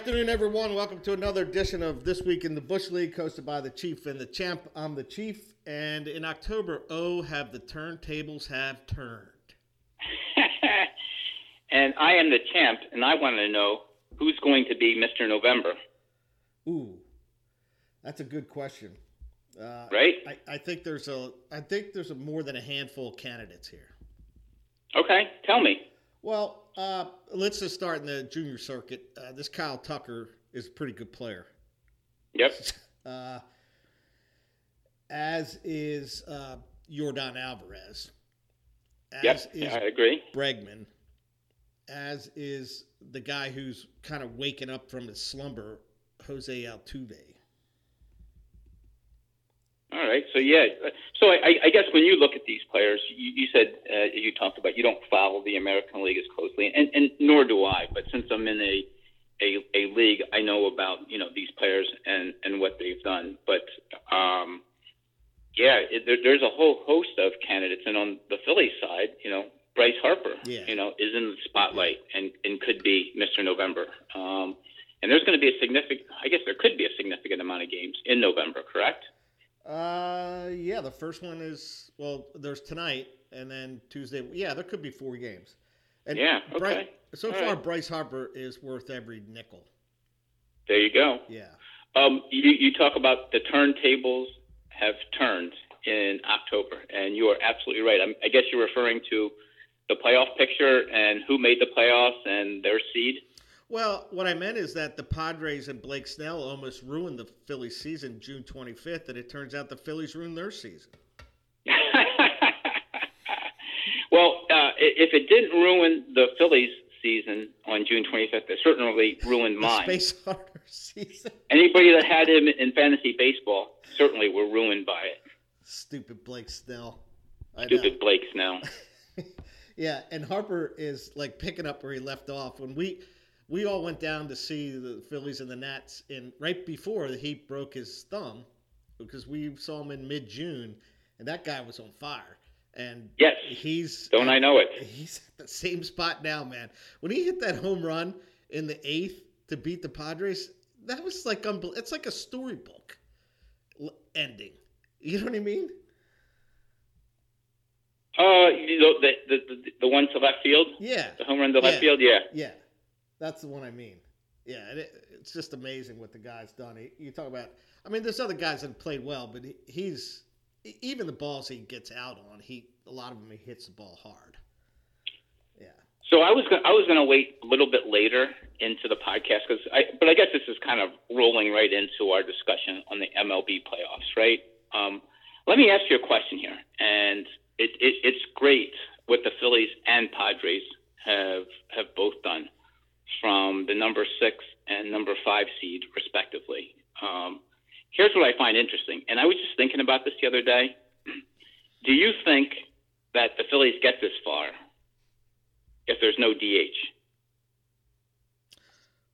Good afternoon, everyone. Welcome to another edition of This Week in the Bush League, hosted by the Chief and the Champ. I'm the Chief, and in October, oh, have the turntables have turned. and I am the champ, and I want to know who's going to be Mr. November. Ooh, that's a good question. Uh, right? I, I think there's a I think there's a more than a handful of candidates here. Okay, tell me. Well, uh, let's just start in the junior circuit. Uh, this Kyle Tucker is a pretty good player. Yep. Uh, as is uh, Yordan Alvarez. As yep, is I agree. Bregman. As is the guy who's kind of waking up from his slumber, Jose Altuve. All right. So yeah. So I, I guess when you look at these players, you, you said uh, you talked about you don't follow the American League as closely, and, and nor do I. But since I'm in a, a a league, I know about you know these players and and what they've done. But um, yeah, it, there, there's a whole host of candidates, and on the Phillies side, you know, Bryce Harper, yeah. you know, is in the spotlight and and could be Mr. November. Um, and there's going to be a significant, I guess there could be a significant amount of games in November, correct? Uh, yeah. The first one is well. There's tonight, and then Tuesday. Yeah, there could be four games. And yeah. Okay. Bryce, so All far, right. Bryce Harper is worth every nickel. There you go. Yeah. Um, you, you talk about the turntables have turned in October, and you are absolutely right. I'm, I guess you're referring to the playoff picture and who made the playoffs and their seed. Well, what I meant is that the Padres and Blake Snell almost ruined the Phillies season June 25th, and it turns out the Phillies ruined their season. well, uh, if it didn't ruin the Phillies season on June 25th, it certainly ruined mine. Space Harper season. Anybody that had him in fantasy baseball certainly were ruined by it. Stupid Blake Snell. I Stupid know. Blake Snell. yeah, and Harper is like picking up where he left off when we we all went down to see the Phillies and the Nats in right before the Heat broke his thumb because we saw him in mid June and that guy was on fire. And yes, he's don't I know it? He's at the same spot now, man. When he hit that home run in the eighth to beat the Padres, that was like unbelievable. It's like a storybook ending. You know what I mean? Uh, you know, the, the the the one to left field. Yeah. The home run to left field. Yeah. Yeah. That's the one I mean. Yeah, it, it's just amazing what the guy's done. He, you talk about, I mean, there's other guys that have played well, but he, he's even the balls he gets out on. He a lot of them he hits the ball hard. Yeah. So I was gonna, I was going to wait a little bit later into the podcast because I, but I guess this is kind of rolling right into our discussion on the MLB playoffs, right? Um, let me ask you a question here, and it, it, it's great what the Phillies and Padres have have both done from the number six and number five seed, respectively. Um, here's what I find interesting, and I was just thinking about this the other day. Do you think that the Phillies get this far if there's no DH?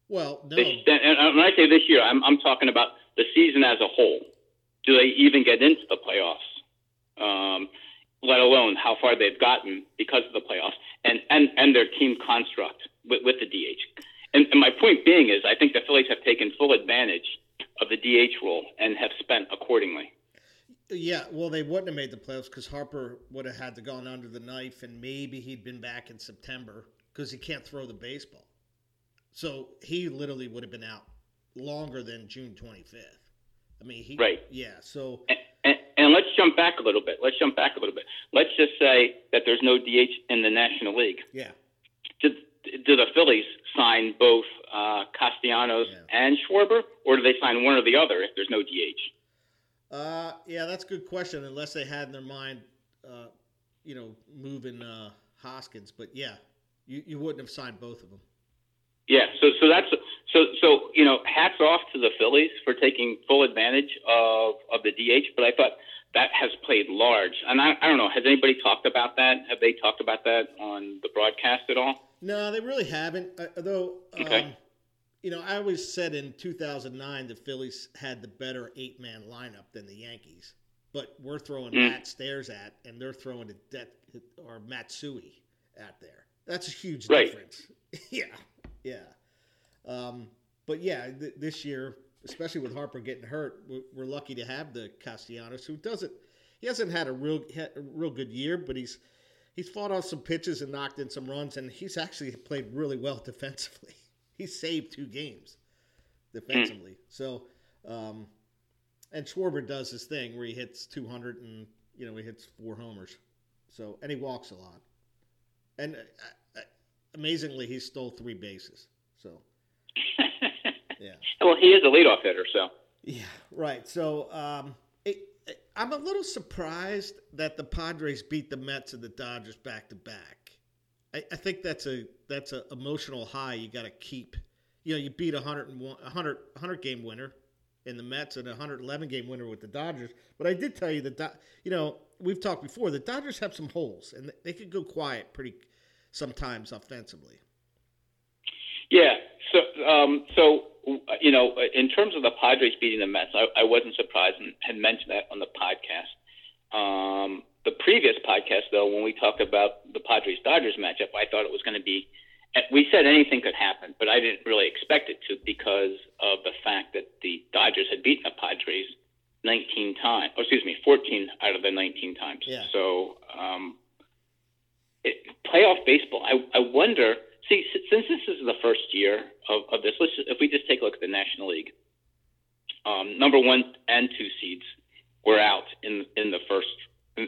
Well, no. They, and when I say this year, I'm, I'm talking about the season as a whole. Do they even get into the playoffs? Um, let alone how far they've gotten because of the playoffs and, and, and their team construct with, with the DH. And, and my point being is, I think the Phillies have taken full advantage of the DH role and have spent accordingly. Yeah, well, they wouldn't have made the playoffs because Harper would have had to gone under the knife, and maybe he'd been back in September because he can't throw the baseball. So he literally would have been out longer than June 25th. I mean, he right. Yeah, so and, and, let's jump back a little bit. Let's jump back a little bit. Let's just say that there's no DH in the National League. Yeah do the Phillies sign both uh, Castellanos yeah. and Schwarber, or do they sign one or the other if there's no DH? Uh, yeah, that's a good question. Unless they had in their mind, uh, you know, moving uh, Hoskins, but yeah, you, you wouldn't have signed both of them. Yeah, so so that's so so you know, hats off to the Phillies for taking full advantage of of the DH. But I thought that has played large, and I, I don't know. Has anybody talked about that? Have they talked about that on the broadcast at all? No, they really haven't. Uh, though, okay. um, you know, I always said in 2009 the Phillies had the better eight man lineup than the Yankees, but we're throwing mm. Matt Stairs at, and they're throwing a De- or Matsui at there. That's a huge right. difference. yeah, yeah. Um, but yeah, th- this year, especially with Harper getting hurt, we're, we're lucky to have the Castellanos, who doesn't. He hasn't had a real a real good year, but he's he's fought off some pitches and knocked in some runs, and he's actually played really well defensively. he saved two games defensively. Mm. So, um, and Schwarber does his thing where he hits 200 and you know he hits four homers. So and he walks a lot, and uh, uh amazingly he stole three bases. So yeah. Well, he is a leadoff hitter, so. Yeah, right. So um, it, it, I'm a little surprised that the Padres beat the Mets and the Dodgers back to back. I, think that's a that's an emotional high you got to keep. You know, you beat a 101, 100, 100 game winner in the Mets and a 111 game winner with the Dodgers. But I did tell you that, you know, we've talked before, the Dodgers have some holes and they could go quiet pretty sometimes offensively. Yeah. So, um, so you know, in terms of the Padres beating the Mets, I, I wasn't surprised and had mentioned that on the podcast. Um, the previous podcast, though, when we talked about the Padres Dodgers matchup, I thought it was going to be. We said anything could happen, but I didn't really expect it to because of the fact that the Dodgers had beaten the Padres 19 times, or excuse me, 14 out of the 19 times. Yeah. So, um, it, playoff baseball. I, I wonder See, since this is the first year of, of this, let's just, if we just take a look at the National League, um, number one and two seeds were out in in the first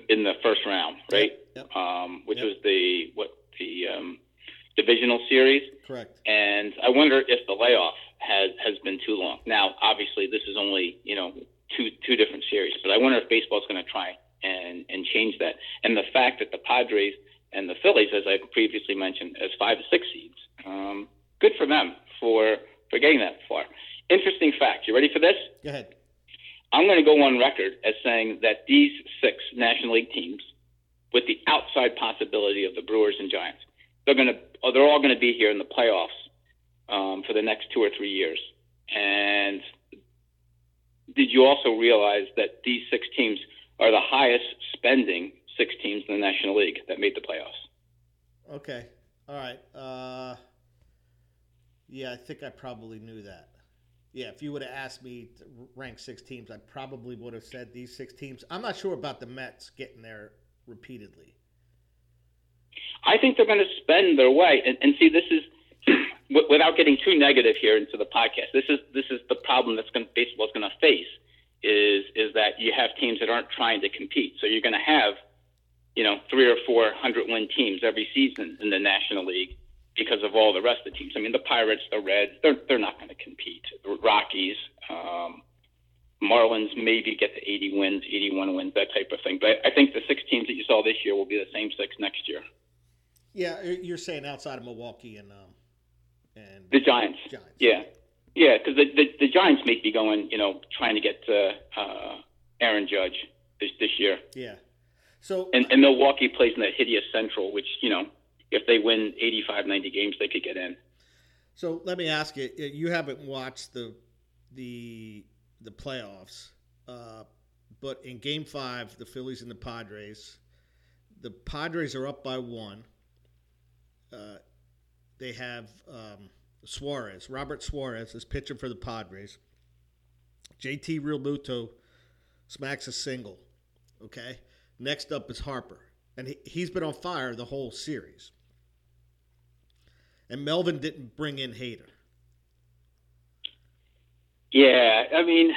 in the first round, right? Yep. Um, which yep. was the what the um, divisional series. Correct. And I wonder if the layoff has has been too long. Now, obviously, this is only you know two two different series, but I wonder if baseball's going to try and and change that. And the fact that the Padres and the Phillies, as I previously mentioned, as five to six seeds. Um, good for them for for getting that far. Interesting fact. You ready for this? Go ahead. I'm going to go on record as saying that these six National League teams, with the outside possibility of the Brewers and Giants, they're going to they're all going to be here in the playoffs um, for the next two or three years. And did you also realize that these six teams are the highest spending six teams in the National League that made the playoffs. Okay. All right. Uh, yeah, I think I probably knew that. Yeah, if you would have asked me to rank six teams, I probably would have said these six teams. I'm not sure about the Mets getting there repeatedly. I think they're going to spend their way, and, and see, this is without getting too negative here into the podcast. This is this is the problem that's going baseball's going to face is is that you have teams that aren't trying to compete. So you're going to have you know, three or four hundred win teams every season in the National League because of all the rest of the teams. I mean, the Pirates, the Reds, they're they're not going to compete. The Rockies, um, Marlins maybe get to 80 wins, 81 wins, that type of thing. But I think the six teams that you saw this year will be the same six next year. Yeah, you're saying outside of Milwaukee and um, and the Giants. Giants. Yeah, yeah, because the, the the Giants may be going, you know, trying to get uh, uh, Aaron Judge this this year. Yeah. So and, and Milwaukee plays in that hideous Central, which you know, if they win 85, 90 games, they could get in. So let me ask you: You haven't watched the the the playoffs, uh, but in Game Five, the Phillies and the Padres, the Padres are up by one. Uh, they have um, Suarez, Robert Suarez, is pitching for the Padres. JT Realmuto smacks a single. Okay, Next up is Harper. And he, he's been on fire the whole series. And Melvin didn't bring in Hader. Yeah, I mean,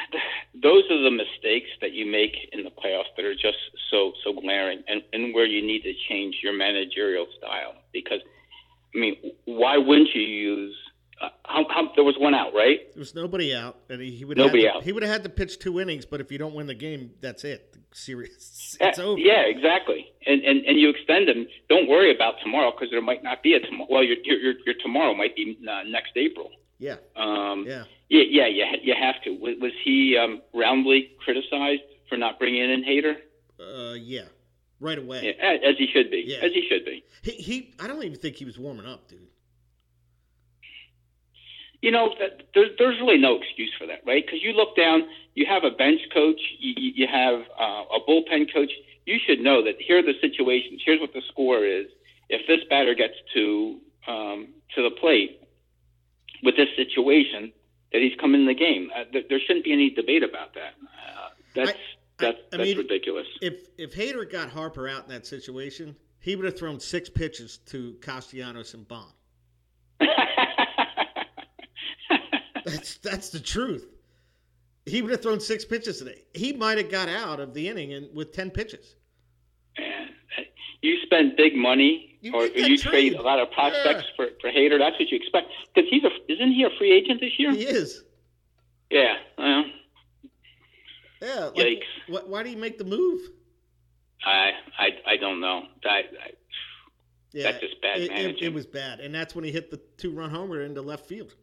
those are the mistakes that you make in the playoffs that are just so so glaring, and, and where you need to change your managerial style. Because, I mean, why wouldn't you use uh, how, how, there was one out, right? There was nobody out, and he, he would nobody have to, out. He would have had to pitch two innings, but if you don't win the game, that's it. Series, it's over. Yeah, exactly. And and and you extend them. Don't worry about tomorrow because there might not be a tomorrow. Well, your your your tomorrow might be uh, next April. Yeah. Um, yeah. Yeah. Yeah. You you have to. Was, was he um, roundly criticized for not bringing in Hader? Uh, yeah. Right away. Yeah, as he should be. Yeah. As he should be. He, he I don't even think he was warming up, dude you know, there's, there's really no excuse for that, right? Because you look down, you have a bench coach, you, you have uh, a bullpen coach. You should know that here are the situations. Here's what the score is. If this batter gets to um, to the plate with this situation, that he's come in the game. Uh, th- there shouldn't be any debate about that. Uh, that's I- that's I that's mean- ridiculous. If if Hader got Harper out in that situation, he would have thrown six pitches to Castellanos and Bohm. That's that's the truth. He would have thrown six pitches today. He might have got out of the inning and with ten pitches. Man, you spend big money, You or that you trade. trade a lot of prospects Yeah. for for Hader. That's what you expect because he's a isn't he a free agent this year? He is. Yeah. Well, Yeah. Like, Yikes. wh- why do you make the move? I I I don't know. I, I, Yeah, That's just bad it, it, it was bad, and that's when he hit the two-run homer into left field.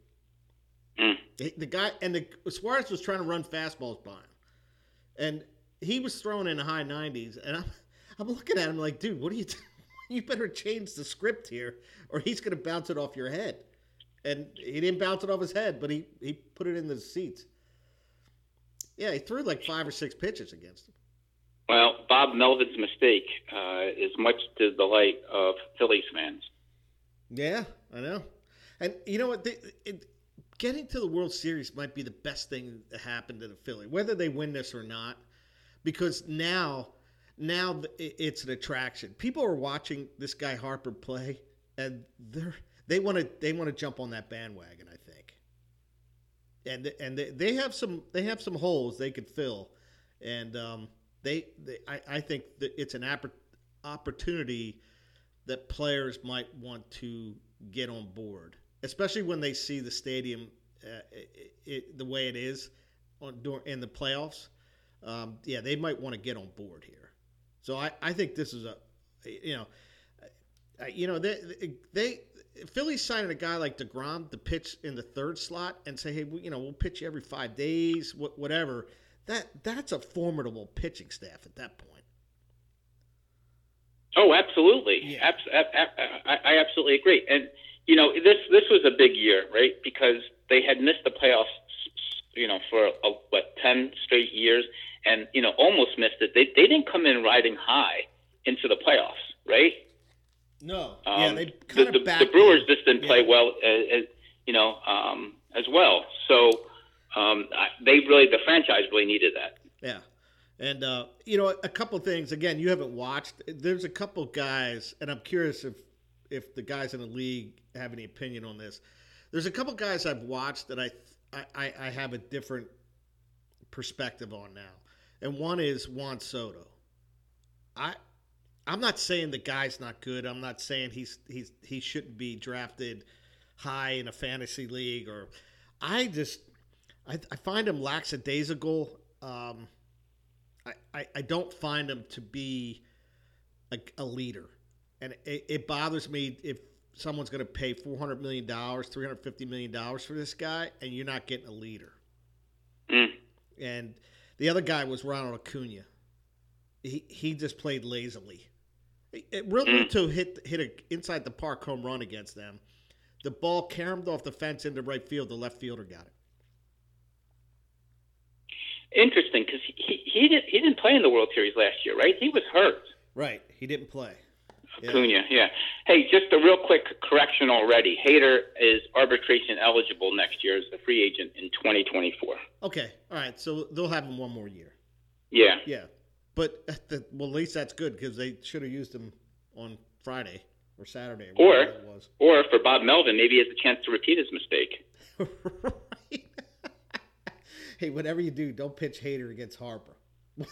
Mm. The, the guy and the Suarez was trying to run fastballs by him, and he was throwing in the high 90s. And I'm, I'm looking at him like, dude, what are you? doing? you better change the script here, or he's going to bounce it off your head. And he didn't bounce it off his head, but he he put it in the seats. Yeah, he threw like five or six pitches against him. well, Bob Melvin's mistake uh, is much to the delight of Phillies fans. Yeah, I know. And you know what? They, it, getting to the World Series might be the best thing that happened to the Philly, whether they win this or not, because now, now it's an attraction. People are watching this guy Harper play, and they're they want to they want to jump on that bandwagon. I think. And and they, they have some they have some holes they could fill, and um, they, they I, I think that it's an oppor- opportunity that players might want to get on board, especially when they see the stadium uh, it, it, the way it is on dur- in the playoffs. Um, yeah, they might want to get on board here. So I, I think this is a, you know, you know they they Philly's signing a guy like Degrom to pitch in the third slot and say, hey, we, you know, we'll pitch you every five days, wh- whatever. That that's a formidable pitching staff at that point. Oh, absolutely. Yeah. Abs- ab- ab- I, I absolutely agree. And you know, this this was a big year, right? Because they had missed the playoffs, you know, for a, what ten straight years, and you know, almost missed it. They they didn't come in riding high into the playoffs, right? No, Um, yeah, they the, kind the, of the Brewers just didn't play Yeah. well, uh, as, you know, um, as well. So um, they really, the franchise really needed that. Yeah. And uh, you know, a couple things. Again, you haven't watched. There's a couple guys, and I'm curious if if the guys in the league have any opinion on this. There's a couple guys I've watched that I I, I have a different perspective on now, and one is Juan Soto. I I'm not saying the guy's not good. I'm not saying he's he's he shouldn't be drafted high in a fantasy league or I just I, I find him lackadaisical. Um, I, I, I don't find him to be a, a leader, and it, it bothers me if someone's going to pay four hundred million dollars, three hundred fifty million dollars for this guy, and you're not getting a leader. Mm. And the other guy was Ronald Acuna. He he just played lazily. It, really Mm. to hit hit a inside the park home run against them. The ball caromed off the fence into right field. The left fielder got it. Interesting, because he, he didn't he didn't play in the World Series last year, right? He was hurt. Right. He didn't play. Yeah. Yeah. Hey, just a real quick correction already. Hader is arbitration eligible next year as a free agent in 2024. Okay. All right. So they'll have him one more year. Yeah. Yeah. But at the, well, at least that's good because they should have used him on Friday or Saturday. Or- whatever it was. Or for Bob Melvin, maybe he has a chance to repeat his mistake. right. hey, whatever you do, don't pitch Hader against Harper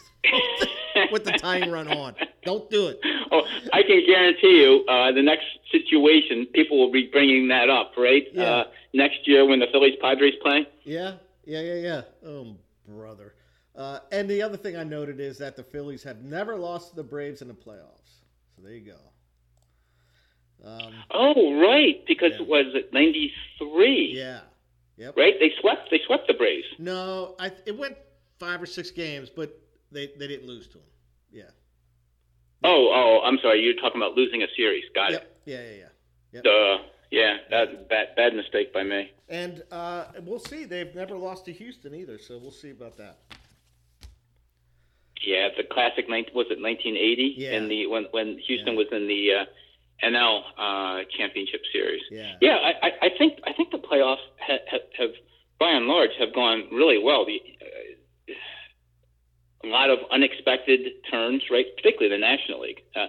with the tying run on. Don't do it. oh, I can guarantee you, uh, the next situation, people will be bringing that up, right? Yeah. Uh, next year when the Phillies Padres play. Yeah. Yeah. Yeah. Yeah. Oh, brother. Uh, and the other thing I noted is that the Phillies have never lost to the Braves in the playoffs. So there you go. Um, Oh, right, because Yeah. it was it '93, yeah. Yep. right? They swept. They swept the Braves. No, I it went five or six games, but they, they didn't lose to him. Oh, oh, I'm sorry. You're talking about losing a series. Got Yep. Yeah, yeah, yeah. it. Duh. Yeah, that bad bad mistake by me. And uh, we'll see. They've never lost to Houston either, so we'll see about that. Yeah, the classic was it 1980 Yeah. in the when when Houston Yeah. was in the uh, NL uh, championship series. Yeah. Yeah, I, I, I think I think the playoffs ha, ha, have by and large large have gone really well. The, uh, a lot of unexpected turns, right? Particularly the National League, uh,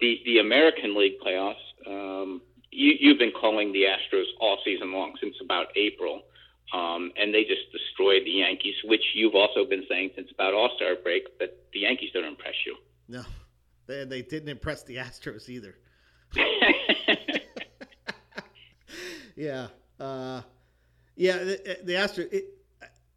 the the American League playoffs. Um, you, you've been calling the Astros all season long since about April, um, and they just destroyed the Yankees, which you've also been saying since about All Star break that the Yankees don't impress you. No, they, they didn't impress the Astros either. yeah, uh, yeah. The, the Astros. It,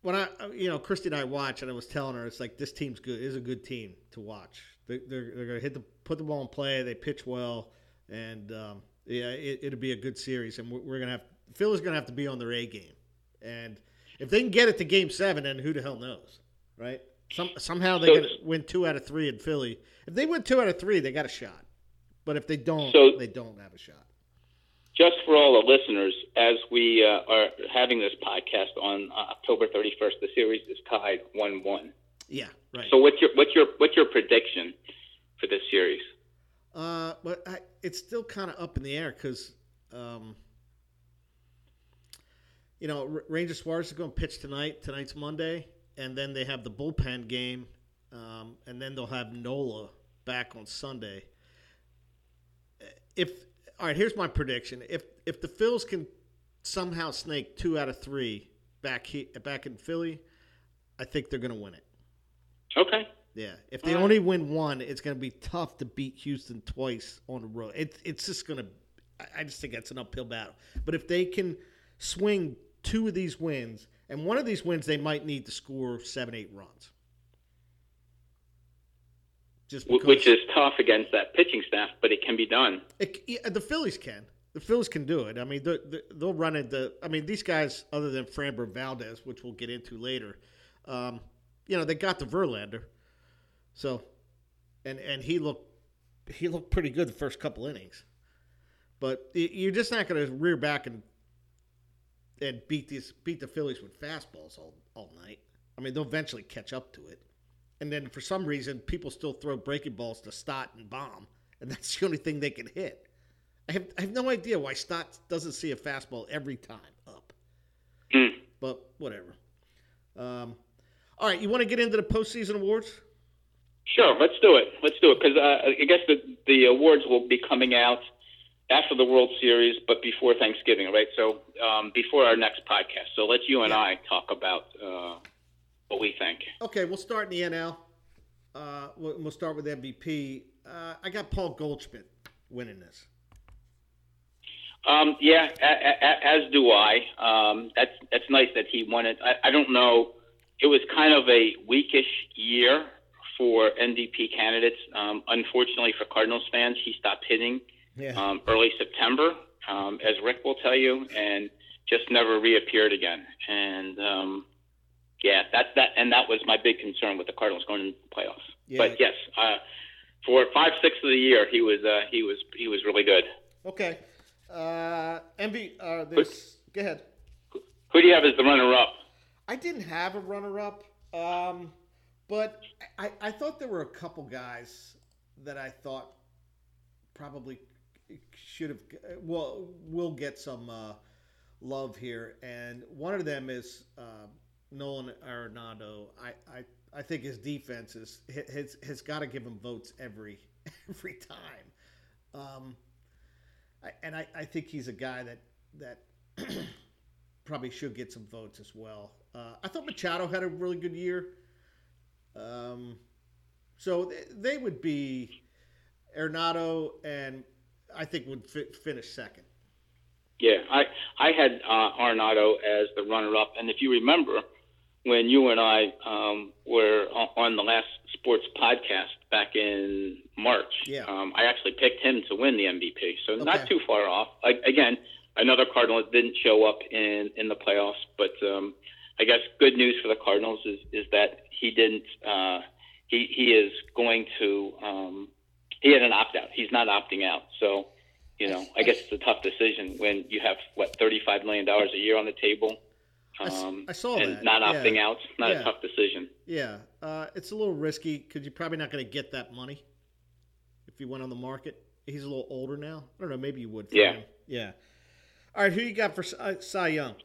when I, you know, Christy and I watch, and I was telling her, it's like this team's good. Is a good team to watch. They, they're they're gonna hit the put the ball in play. They pitch well, and um, yeah, it, will be a good series. And we're, we're gonna have Philly's gonna have to be on their A game, and if they can get it to Game Seven, then who the hell knows, right? Some, somehow they're so, win two out of three in Philly. If they win two out of three, they got a shot. But if they don't, so, they don't have a shot just for all the listeners, as we uh, are having this podcast on uh, October 31st, the series is tied one-one. Yeah, right. So what's your what's your what's your prediction for this series? Uh, but I, it's still kind of up in the air because, um, you know, Ranger Suarez is going to pitch tonight. Tonight's Monday, and then they have the bullpen game, um, and then they'll have Nola back on Sunday. If all right, here's my prediction. If if the Phils can somehow snake two out of three back he, back in Philly, I think they're going to win it. Okay. Yeah. If they All only right. win one, it's going to be tough to beat Houston twice on the road. It, it's just going to. I just think that's an uphill battle. But if they can swing two of these wins, and one of these wins, they might need to score seven, eight runs. Just because, which is tough against that pitching staff, but it can be done. It, yeah, the Phillies can. The Phillies can do it. I mean, they'll run into. I mean, these guys, other than Framber Valdez, which we'll get into later, um, you know, they got the Verlander, so, and and he looked he looked pretty good the first couple innings, but you're just not going to rear back and and beat these beat the Phillies with fastballs all all night. I mean, they'll eventually catch up to it and then for some reason people still throw breaking balls to Stott and Bohm, and that's the only thing they can hit. I have I have no idea why Stott doesn't see a fastball every time up. Mm. But whatever. Um, all right, you want to get into the postseason awards? Sure, let's do it. Let's do it because uh, I guess the the awards will be coming out after the World Series, but before Thanksgiving, right? So um, before our next podcast. So let you and yeah. I talk about uh, what we think. Okay, we'll start in the NL. Uh, we'll, we'll, start with MVP. Uh, I got Paul Goldschmidt winning this. Um, yeah, a, a, as do I. Um, that's that's nice that he won it. I, I don't know. It was kind of a weakish year for MVP candidates. Um, unfortunately for Cardinals fans, he stopped hitting yeah. um, early September, um, as Rick will tell you, and just never reappeared again. And um, yeah, that's that, and that was my big concern with the Cardinals going into the playoffs. Yeah. But yes, uh, for five six of the year, he was uh, he was he was really good. Okay, uh, MV, uh, this. Go ahead. Who do you have as the runner up? I didn't have a runner up, um, but I, I thought there were a couple guys that I thought probably should have well will get some uh, love here, and one of them is uh, Nolan Arenado, I, I, I think his defense is has has got to give him votes every every time. Um, I, and I, I think he's a guy that that probably should get some votes as well. Uh, I thought Machado had a really good year. Um, so they, they would be Arenado and I think would fi- finish second. Yeah, I I had uh, as the runner-up, and if you remember, when you and I um, were on the last sports podcast back in March. Yeah. Um, I actually picked him to win the MVP, so okay. not too far off. I, again, another Cardinal didn't show up in in the playoffs, but um, I guess good news for the Cardinals is is that he didn't. Uh, he he is going to. Um, he had an opt out. He's not opting out, so. You know, I guess it's a tough decision when you have what thirty-five million dollars a year on the table um, I, I, saw and that. Not opting yeah. out, not yeah. a tough decision. Yeah, uh, it's a little risky because you're probably not going to get that money if you went on the market. He's a little older now. I don't know. Maybe you would. yeah. Him. Yeah. All right. Who you got for uh, Cy Young?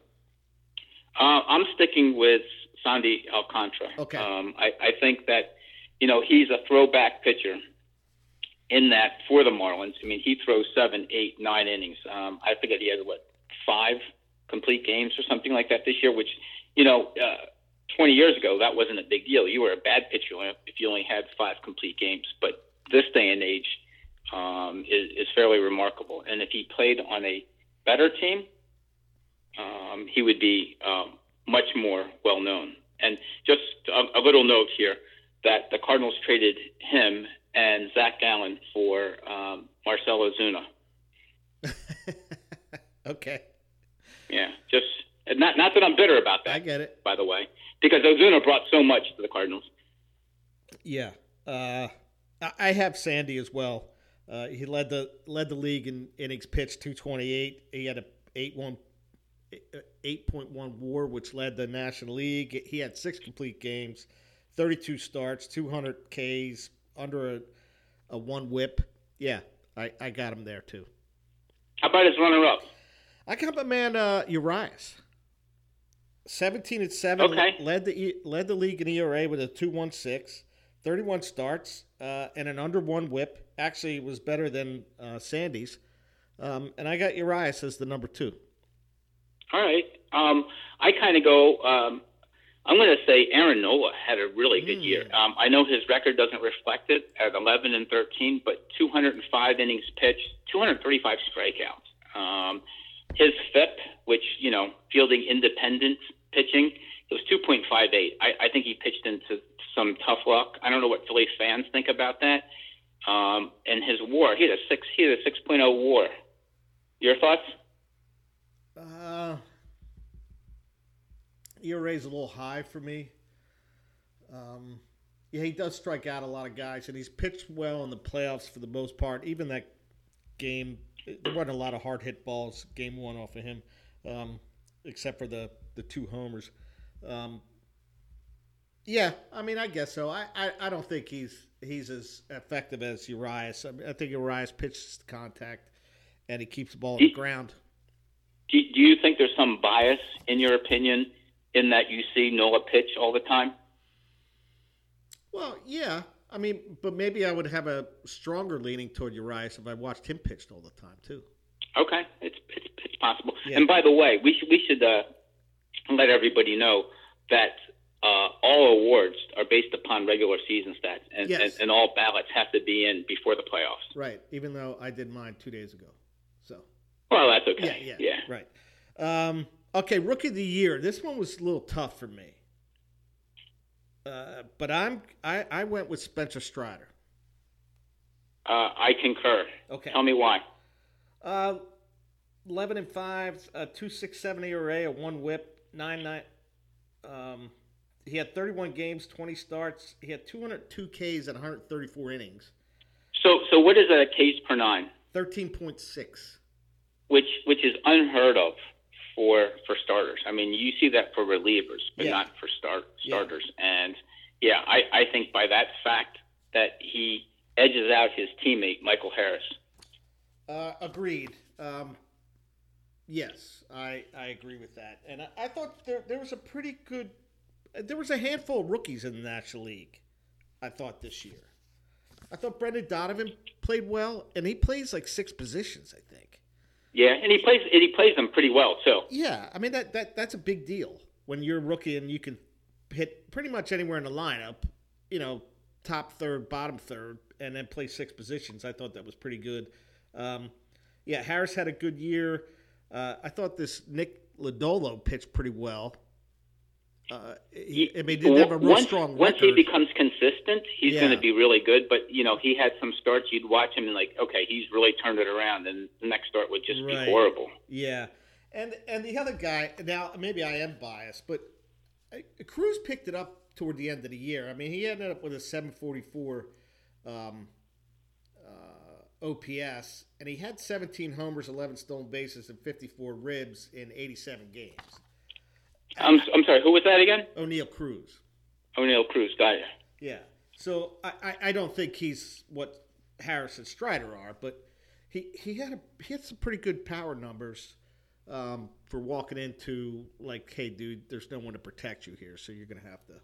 Uh, I'm sticking with Sandy Alcantara. Okay. Um, I, I think that, you know, he's a throwback pitcher in that for the Marlins. I mean, he throws seven, eight, nine innings. Um, I forget he has what five complete games or something like that this year, which, you know, uh, 20 years ago that wasn't a big deal. You were a bad pitcher if you only had five complete games. But this day and age um, is, is fairly remarkable. And if he played on a better team, um, he would be um, much more well known. And just a, a little note here that the Cardinals traded him and Zach Gallen for um, Marcell Ozuna. okay. Yeah, just not not that I'm bitter about that. I get it. By the way, because Ozuna brought so much to the Cardinals. Yeah, uh, I have Sandy as well. Uh, he led the led the league in innings pitched, 228. He had a 8-1 8.1 WAR, which led the National League. He had six complete games, 32 starts, 200 Ks, under a, a one WHIP. Yeah, I, I got him there too. How about his runner-up? I got my man uh, Urias. 17 and 7 okay. led the led the league in ERA with a 2.16 31 starts uh, and an under one whip actually was better than uh, Sandy's um, and I got Urias as the number 2 all right um, I kind of go um, I'm going to say Aaron Nola had a really good mm. year um, I know his record doesn't reflect it at 11 and 13 but 205 innings pitched 235 strikeouts um, his FIP, which you know, fielding independent pitching, it was 2.58. I, I think he pitched into some tough luck. I don't know what Philly fans think about that. Um, and his WAR, he had a six, he had a 6.0 WAR. Your thoughts? Uh, ERA's a little high for me. Um, yeah, he does strike out a lot of guys, and he's pitched well in the playoffs for the most part. Even that game there weren't a lot of hard hit balls game one off of him, um, except for the the two homers. Um, yeah, I mean, I guess so. I, I, I, don't think he's he's as effective as Urias. I, mean, I think Urias pitches the contact, and he keeps the ball on the ground. Do, do you think there's some bias in your opinion in that you see Nola pitch all the time? Well, yeah. I mean, but maybe I would have a stronger leaning toward Urias if I watched him pitched all the time too. Okay, it's it's, it's possible. Yeah. And by the way, we should we should uh, let everybody know that uh, all awards are based upon regular season stats, and, yes. and, and all ballots have to be in before the playoffs. Right. Even though I did mine two days ago, so. Well, that's okay. Yeah. Yeah. yeah. Right. Um, okay, rookie of the year. This one was a little tough for me. Uh, but I'm I, I went with Spencer Strider. Uh, I concur. Okay. Tell me why. Uh, eleven and five, uh, two six seven ERA, a one WHIP, nine nine. Um, he had thirty one games, twenty starts. He had two hundred two Ks at one hundred thirty four innings. So so what is a Ks per nine? Thirteen point six. Which which is unheard of for for starters. I mean, you see that for relievers, but yeah. not for start starters. Yeah. And yeah, I, I think by that fact that he edges out his teammate Michael Harris. Uh, agreed. Um, yes, I I agree with that. And I, I thought there there was a pretty good. There was a handful of rookies in the National League. I thought this year. I thought Brendan Donovan played well, and he plays like six positions. I think. Yeah, and he plays and he plays them pretty well too. Yeah, I mean that that that's a big deal when you're rookie and you can hit pretty much anywhere in the lineup. You know, top third, bottom third, and then play six positions. I thought that was pretty good. Um, yeah, Harris had a good year. Uh, I thought this Nick Lodolo pitched pretty well. Uh, he, I mean, didn't have a real once, strong Once he becomes consistent, he's yeah. going to be really good. But you know, he had some starts you'd watch him and like, okay, he's really turned it around, and the next start would just right. be horrible. Yeah, and and the other guy now maybe I am biased, but uh, Cruz picked it up toward the end of the year. I mean, he ended up with a 744 um, uh, OPS, and he had 17 homers, 11 stolen bases, and 54 ribs in 87 games. I'm, I'm sorry, who was that again? Oneil Cruz. Oneil Cruz, got it. Yeah. So I, I, I don't think he's what Harris and Strider are, but he, he had a, he had some pretty good power numbers. um, for walking into like, hey, dude, there's no one to protect you here, so you're gonna have to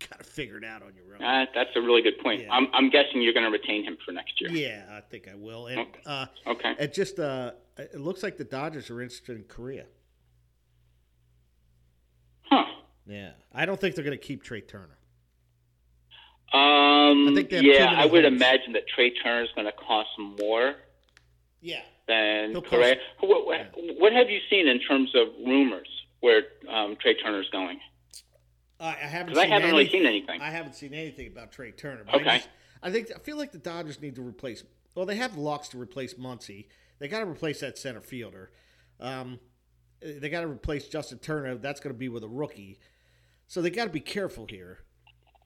kind of figure it out on your own. Uh, that's a really good point. Yeah. I'm, I'm guessing you're going to retain him for next year. Yeah, I think I will. And Okay. uh, Okay. it just uh, it looks like the Dodgers are interested in Correa. Huh. Yeah, I don't think they're gonna keep Trey Turner. Um, I think they yeah, I would imagine that Trey Turner is going to cost more Yeah. than Correa. What, what, what have you seen in terms of rumors where um, Trey Turner's going? I, I haven't. I seen haven't really seen anything. I haven't seen anything about Trey Turner. But I, Okay. just, I think I feel like the Dodgers need to replace. Well, they have the locks to replace Muncy. They got to replace that center fielder. Um, they got to replace Justin Turner. That's going to be with a rookie. So they got to be careful here.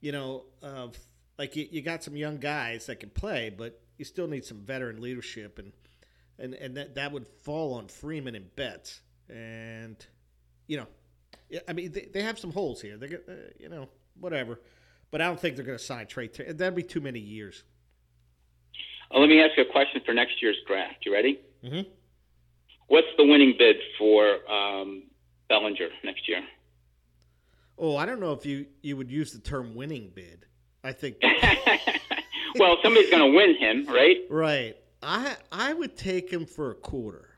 You know, of like you, you got some young guys that can play, but you still need some veteran leadership, and and and that that would fall on Freeman and Betts, and you know, I mean they, they have some holes here. They get uh, you know whatever, but I don't think they're going to sign Trey. That'd be too many years. Uh, let me ask you a question for next year's draft. You ready? Mm-hmm. What's the winning bid for um, Bellinger next year? Oh, I don't know if you you would use the term winning bid. I think well, somebody's going to win him, right? right. I I would take him for a quarter.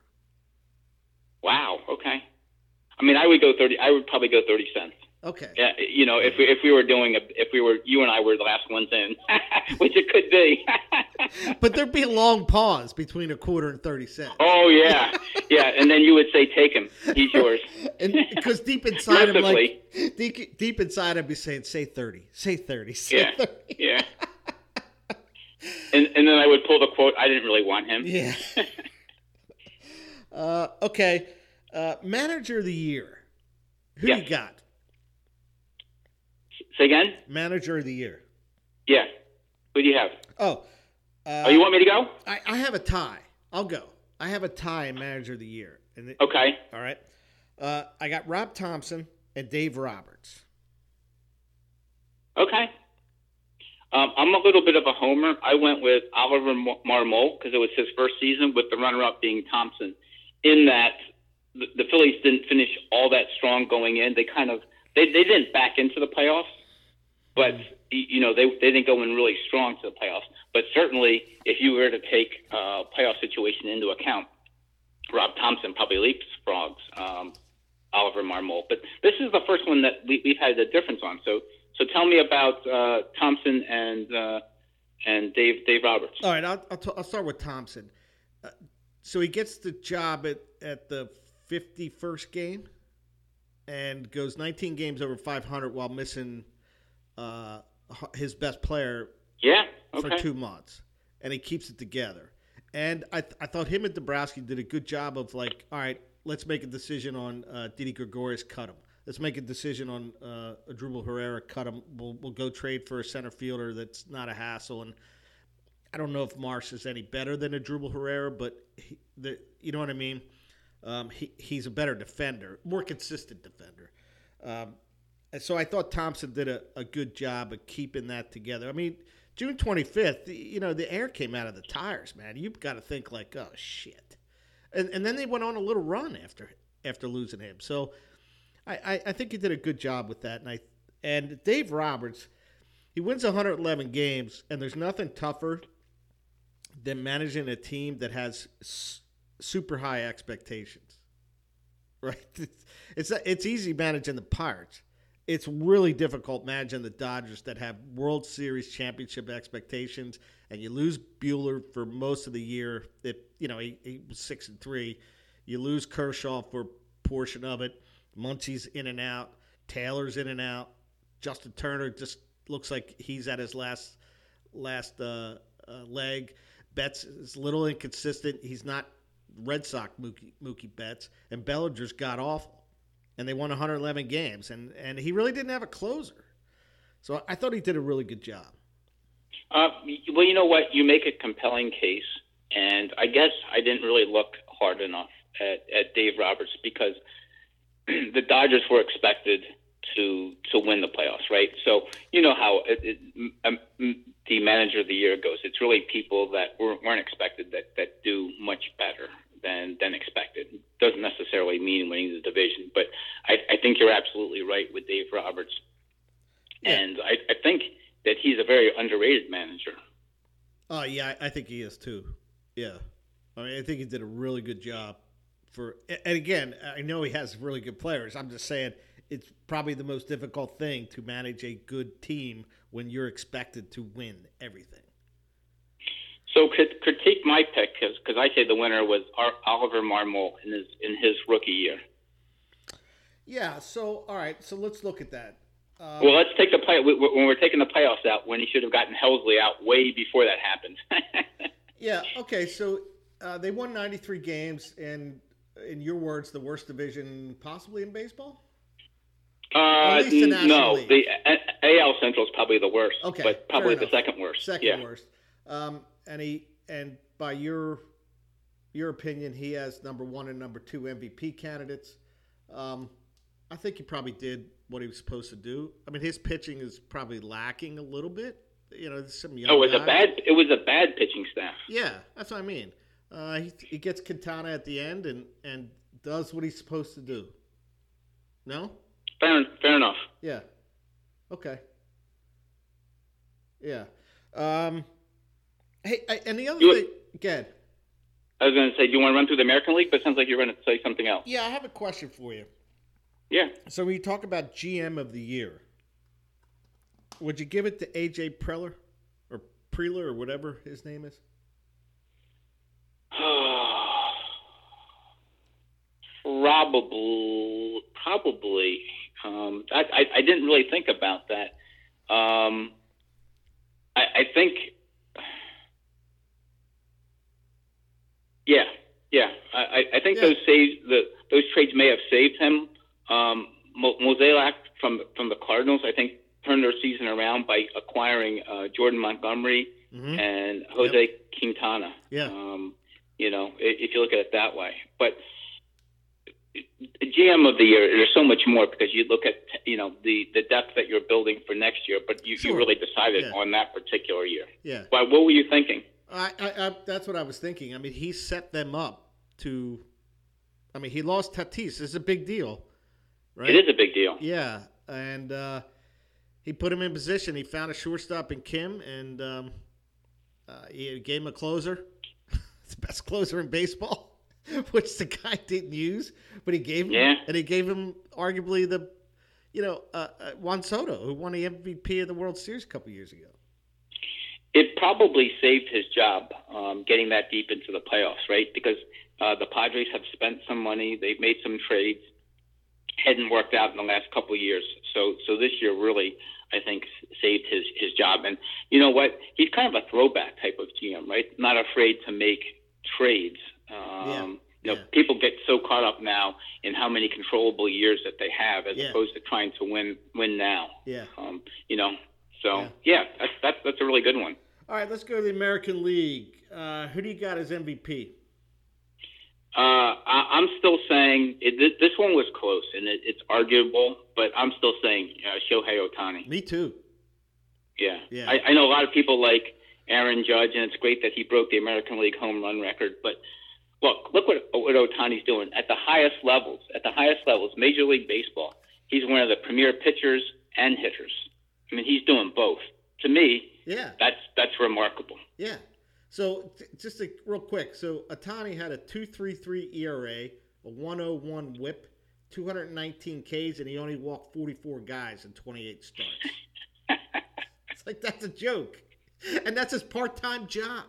Wow. Okay. I mean, I would go thirty. I would probably go thirty cents. Okay. Yeah, you know, if we if we were doing a, if we were you and I were the last ones in, which it could be. But there'd be a long pause between a quarter and thirty cents. oh yeah, yeah, and then you would say, "Take him, he's yours." And because deep inside him, like deep, deep inside, I'd be saying, "Say thirty, say thirty, say Yeah. 30. Yeah. And and then I would pull the quote. I didn't really want him. Yeah. uh, okay. Uh, manager of the year. Who you got? Say again. Manager of the year. Yeah. Who do you have? Oh. Uh, Oh, you want me to go? I, I have a tie. I'll go. I have a tie in manager of the year. And it- Okay. all right. Uh, I got Rob Thompson and Dave Roberts. Okay. Um, I'm a little bit of a homer. I went with Oliver Marmol because it was his first season, with the runner-up being Thompson. In that the, the Phillies didn't finish all that strong going in. They kind of they, they didn't back into the playoffs, but you know they they didn't go in really strong to the playoffs. But certainly, if you were to take uh, playoff situation into account, Rob Thompson probably leapfrogs um, Oliver Marmol. But this is the first one that we, we've had a difference on. So so tell me about uh, Thompson and uh, and Dave Dave Roberts. All right, I'll, I'll, t- I'll start with Thompson. Uh, so he gets the job at, at the 51st game and goes 19 games over 500 while missing uh, his best player Yeah. for two months, and he keeps it together. And I, th- I thought him and Dombrowski did a good job of like, all right, let's make a decision on uh, Didi Gregorius, cut him. Let's make a decision on uh, Herrera, cut him. We'll, we'll go trade for a center fielder that's not a hassle. And I don't know if Marsh is any better than Odubel Herrera, but he, the, you know what I mean. Um, he, he's a better defender, more consistent defender. Um, so I thought Thompson did a, a good job of keeping that together. I mean, June 25th, you know, the air came out of the tires, man. You've got to think like, oh shit. And and then they went on a little run after after losing him. So I, I, I think he did a good job with that. And I and Dave Roberts, he wins 111 games, and there's nothing tougher than managing a team that has super high expectations. Right? It's it's, it's easy managing the Pirates it's really difficult managing the Dodgers that have World Series championship expectations, and you lose Buehler for most of the year. That you know he, he was six and three. You lose Kershaw for a portion of it. Muncy's in and out. Taylor's in and out. Justin Turner just looks like he's at his last last uh, uh, leg. Betts is a little inconsistent. He's not Red Sox Mookie, Mookie Betts, and Bellinger's got awful and they won 111 games, and and he really didn't have a closer. So I thought he did a really good job. Uh, well, you know what? You make a compelling case, and I guess I didn't really look hard enough at, at Dave Roberts because the Dodgers were expected to to win the playoffs, right? So you know how it, it, um, the manager of the year goes. It's really people that weren't, weren't expected that that do much better than than expected. Doesn't necessarily mean winning the division, but I, I think you're absolutely right with Dave Roberts, Yeah. and I, I think that he's a very underrated manager. Oh yeah, I I think he is too. Yeah, I mean, I think he did a really good job. For and again, I know he has really good players. I'm just saying it's probably the most difficult thing to manage a good team when you're expected to win everything. So crit- critique my pick because I say the winner was Oliver Marmol in his in his rookie year. Yeah. So all right. So let's look at that. Um, Well, let's take the play when we're taking the playoffs out when he should have gotten Helsley out way before that happened. Yeah. Okay. So uh, they won 93 games, and in your words, the worst division possibly in baseball. uh, At least the no, League. the AL Central is probably the worst, Okay, but probably the second worst. Second yeah. worst. Um, and he and by your your opinion, he has number one and number two MVP candidates. Um, I think he probably did what he was supposed to do. I mean, his pitching is probably lacking a little bit. You know, some young. Oh, it was a bad. It was a bad pitching staff. Yeah, that's what I mean. Uh, he, he gets Quintana at the end and and does what he's supposed to do. No. Fair, fair enough. Yeah. Okay. Yeah. Um. Hey, I, and the other You- thing, again. I was going to say, do you want to run through the American League? But it sounds like you're going to say something else. Yeah, I have a question for you. Yeah. So when you talk about GM of the year, would you give it to AJ Preller or Preller or whatever his name is? Probably, probably. Um, I, I, I didn't really think about that. Um, I, I think, yeah, yeah. I, I- think Yeah. those saves, the those trades may have saved him. Um, from from the Cardinals, I think, turned their season around by acquiring uh, Jordan Montgomery Mm-hmm. and Jose Quintana. Yeah. Um, you know, if you look at it that way. But GM of the year, there's so much more because you look at you know the the depth that you're building for next year, but you, Sure. you really decided Yeah. on that particular year. Yeah. Why? What were you thinking? I, I, I, that's what I was thinking. I mean, he set them up to. I mean, he lost Tatis. It's a big deal, right? It is a big deal. Yeah, and uh, he put him in position. He found a shortstop in Kim, and um, uh, he gave him a closer. it's the best closer in baseball, which the guy didn't use, but he gave him, Yeah. and he gave him arguably the, you know, uh, uh, Juan Soto, who won the MVP of the World Series a couple years ago. Probably saved his job um, getting that deep into the playoffs, right? Because uh, the Padres have spent some money, they've made some trades, hadn't worked out in the last couple of years. So, so this year really, I think, saved his his job. And you know what? He's kind of a throwback type of GM, right? Not afraid to make trades. Um, Yeah, You know, yeah. people get so caught up now in how many controllable years that they have, as Yeah. opposed to trying to win win now. Yeah. Um, you know, so Yeah. yeah, that's that's that's a really good one. All right, let's go to the American League. Uh, who do you got as MVP? Uh, I, I'm still saying it, this, this one was close and it, it's arguable, but I'm still saying uh, Shohei Ohtani. Me too. Yeah, Yeah. I, I know a lot of people like Aaron Judge, and it's great that he broke the American League home run record. But look, look what what Ohtani's doing at the highest levels. At the highest levels, Major League Baseball. He's one of the premier pitchers and hitters. I mean, he's doing both. To me, Yeah. that's that's remarkable. Yeah. So t- just a, real quick. So Ohtani had a 2.33 ERA, a 101 WHIP, 219 Ks, and he only walked 44 guys in 28 starts. it's like that's a joke, and that's his part-time job.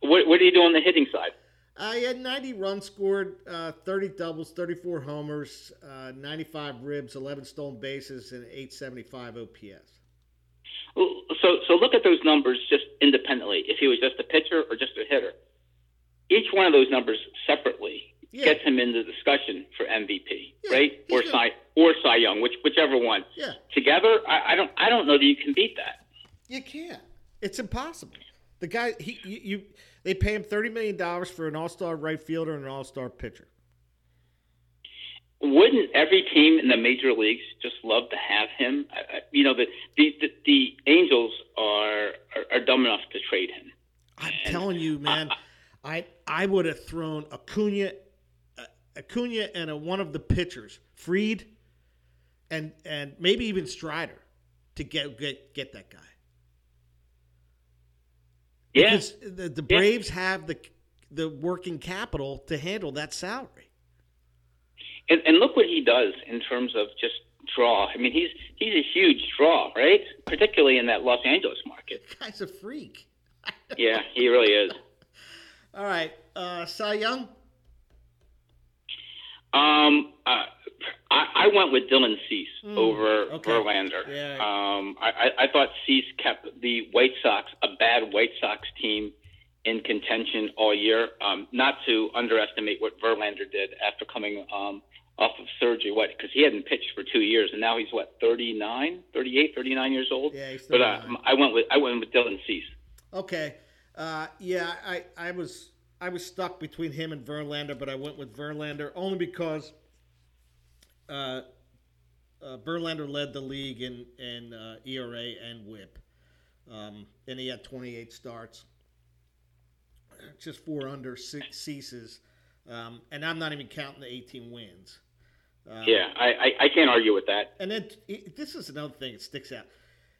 What what do you do on the hitting side? Uh, he had 90 runs scored, uh, 30 doubles, 34 homers, uh, 95 ribs, 11 stolen bases, and 875 OPS. So, so look at those numbers just independently. If he was just a pitcher or just a hitter, each one of those numbers separately Yeah. gets him in the discussion for MVP, Yeah, right? Or. Cy or Cy Young, which whichever one. Yeah. Together, I, I don't I don't know that you can beat that. You can't. It's impossible. The guy, he, you, you they pay him thirty million dollars for an all-star right fielder and an all-star pitcher. Wouldn't every team in the major leagues just love to have him? I- I- You know, the the, the, the Angels are, are are dumb enough to trade him. I'm telling you, man. I I would have thrown Acuna, uh, Acuna, and a, one of the pitchers, Fried, and and maybe even Strider, to get get get that guy. Yeah. The, the Braves have the the working capital to handle that salary. And, and look what he does in terms of just draw. I mean, he's he's a huge draw, right? Particularly in that Los Angeles market. Guy's a freak. Yeah, he really is. All right, uh, Cy Young. Um, uh, I, I went with Dylan Cease Mm, over okay. Verlander. Yeah. Um, I, I, I thought Cease kept the White Sox, a bad White Sox team, in contention all year. Um, not to underestimate what Verlander did after coming um, off of surgery. What? Because he hadn't pitched for two years, and now he's what 39, 38, 39 years old. Yeah, he's But uh, I went with I went with Dylan Cease. Okay. Uh, yeah, I, I was I was stuck between him and Verlander, but I went with Verlander only because uh, uh, Verlander led the league in in uh, ERA and WHIP, um, and he had 28 starts, just four under six ceases, um, and I'm not even counting the 18 wins. Um, Yeah, I, I, I can't argue with that. And then he- this is another thing that sticks out.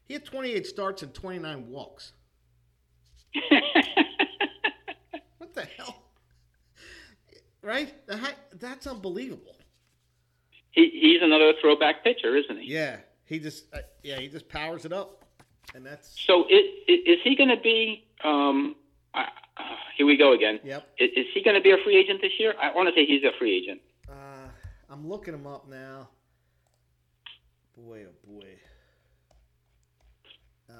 He had 28 starts and 29 walks. What the hell? Right? That's unbelievable. he, he's another throwback pitcher, isn't he? Yeah, he just uh, yeah he just powers it up, and that's So it, is he going to be? Um, here we go again. yep. Is, is he going to be a free agent this year? I want to say he's a free agent. Uh, I'm looking him up now. Boy, oh boy. Uh,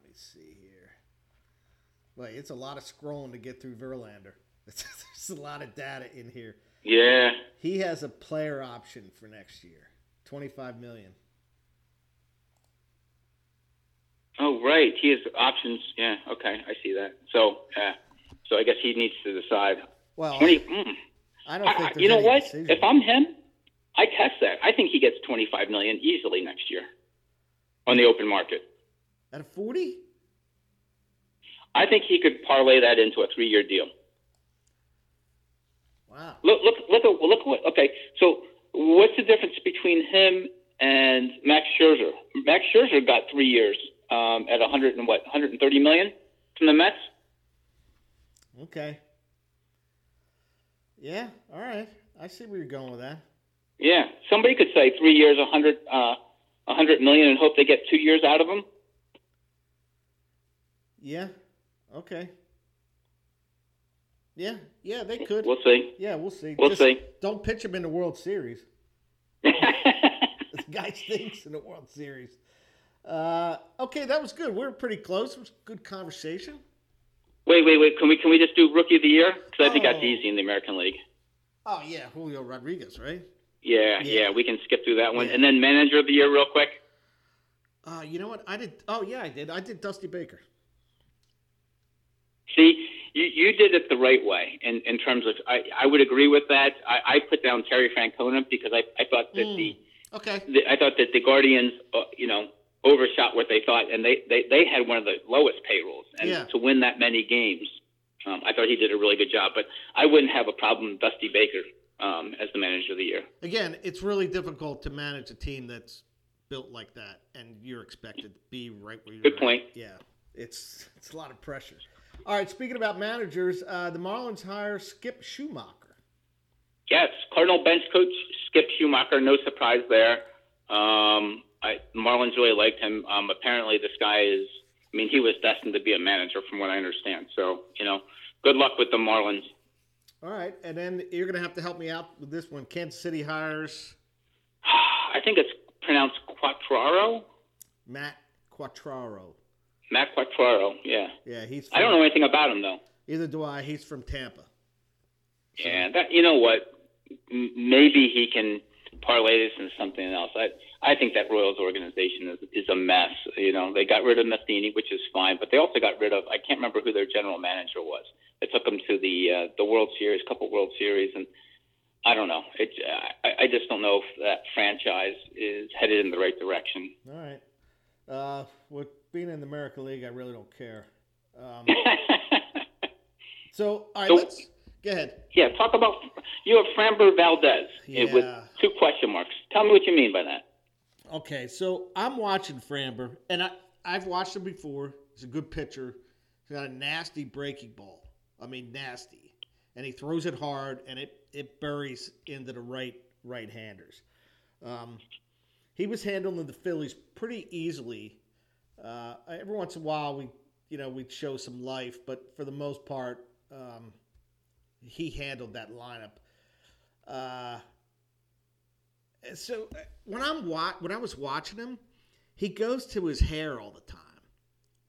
let me see here. Wait, it's a lot of scrolling to get through Verlander. There's a lot of data in here. Yeah. He has a player option for next year, twenty-five million. Oh, right. He has options. Yeah. Okay, I see that. So, yeah. So I guess he needs to decide. Well, Twenty. Mm, I don't I, think you know what? decision. If I'm him, I test that. I think he gets twenty-five million easily next year on the open market. at a forty, I think he could parlay that into a three-year deal. wow. Look, look, look at look what. Okay, so what's the difference between him and Max Scherzer? Max Scherzer got three years um, at 100 and what 130 million from the Mets. Okay. Yeah. All right. I see where you're going with that. Yeah, somebody could say three years, 100, uh, 100 million, and hope they get two years out of them. Yeah. Okay. Yeah. Yeah. They could. We'll see. yeah. We'll see. We'll Just see. Don't pitch him in the World Series. This guy stinks in the World Series. Uh, okay, that was good. We are pretty close. It was a good conversation. wait, wait, wait. Can we can we just do Rookie of the Year? Because I think that's Oh. easy in the American League. Oh yeah, Julio Rodriguez, right? Yeah, Yeah. yeah, we can skip through that one, Yeah. and then Manager of the Year, real quick. Uh, you know what? I did. Oh yeah, I did. I did Dusty Baker. See, you, you did it the right way in, in terms of, I, I would agree with that. I, I put down Terry Francona because I, I thought that the, Okay. the, I thought that the Guardians, uh, you know, overshot what they thought, and they, they, they had one of the lowest payrolls. And Yeah. to win that many games, um, I thought he did a really good job. But I wouldn't have a problem with Dusty Baker um, as the manager of the year. Again, it's really difficult to manage a team that's built like that, and you're expected to be right where you're. Good at. point. Yeah, it's it's a lot of pressure. All right, speaking about managers, uh, the Marlins hire Skip Schumaker. Yes, Cardinal bench coach Skip Schumaker. No surprise there. Um, I, Marlins really liked him. Um, apparently, this guy is. I mean, he was destined to be a manager, from what I understand. So, you know, good luck with the Marlins. All right, and then you're going to have to help me out with this one. Kansas City hires I think it's pronounced Quatraro. Matt Quatraro. Matt Quatraro. Yeah, Yeah, he's. I don't know anything about him though. Either do I. He's from Tampa. So- Yeah, that you know what? M- maybe he can parlay this into something else. I I think that Royals organization is is a mess. You know, they got rid of Matheny, which is fine, but they also got rid of I can't remember who their general manager was. They took them to the uh, the World Series, couple World Series, and I don't know. It I, I just don't know if that franchise is headed in the right direction. All right. Uh, with being in the American League, I really don't care. Um, So, all right, So- let's go ahead. Yeah, talk about you have Framber Valdez eh, with two question marks. Tell me what you mean by that. Okay, so I'm watching Framber, and I I've watched him before. He's a good pitcher. He's got a nasty breaking ball. I mean, nasty, and he throws it hard, and it it buries into the right right handers. Um, he was handling the Phillies pretty easily. Uh, every once in a while, we you know we'd show some life, but for the most part, um, he handled that lineup. Uh, so uh, when I'm wa- when I was watching him, he goes to his hair all the time,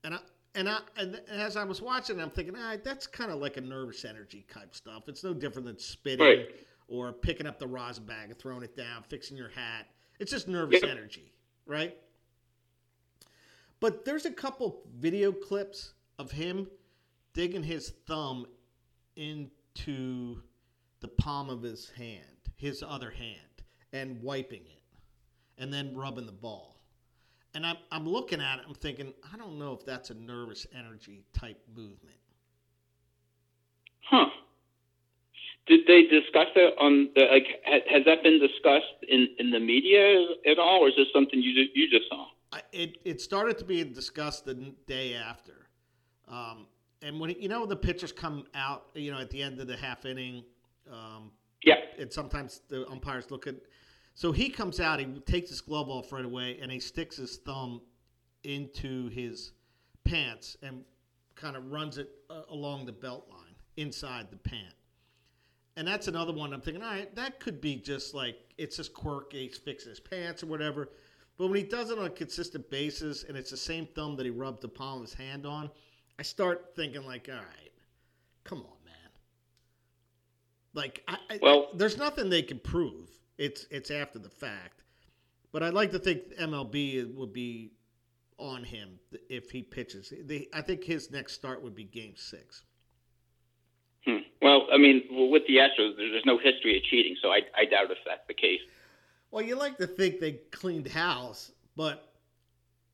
and I and I and as I was watching, I'm thinking, ah, that's kind of like a nervous energy type stuff. It's no different than spitting Right. or picking up the rosin bag and throwing it down, fixing your hat. It's just nervous Yeah. energy, right? But there's a couple video clips of him digging his thumb into the palm of his hand, his other hand, and wiping it, and then rubbing the ball. And I'm, I'm looking at it, I'm thinking, I don't know if that's a nervous energy type movement. Huh. Did they discuss it on the like? ha- Has that been discussed in in the media at all, or is this something you you just saw? I, it, it started to be discussed the day after. Um, and when, you know, the pitchers come out, you know, at the end of the half inning, um, Yeah. and sometimes the umpires look at. So he comes out, he takes his glove off right away, and he sticks his thumb into his pants and kind of runs it uh, along the belt line inside the pant. And that's another one I'm thinking, all right, that could be just like it's just quirky, he's fixing his pants or whatever. But when he does it on a consistent basis and it's the same thumb that he rubbed the palm of his hand on, I start thinking like, all right, come on, man. Like, I, I, Well- there's nothing they can prove. It's it's after the fact. But I'd like to think MLB would be on him if he pitches. They, I think his next start would be Game Six. Hmm. Well, I mean, with the Astros, there's no history of cheating, so I I doubt if that's the case. Well, you like to think they cleaned house, but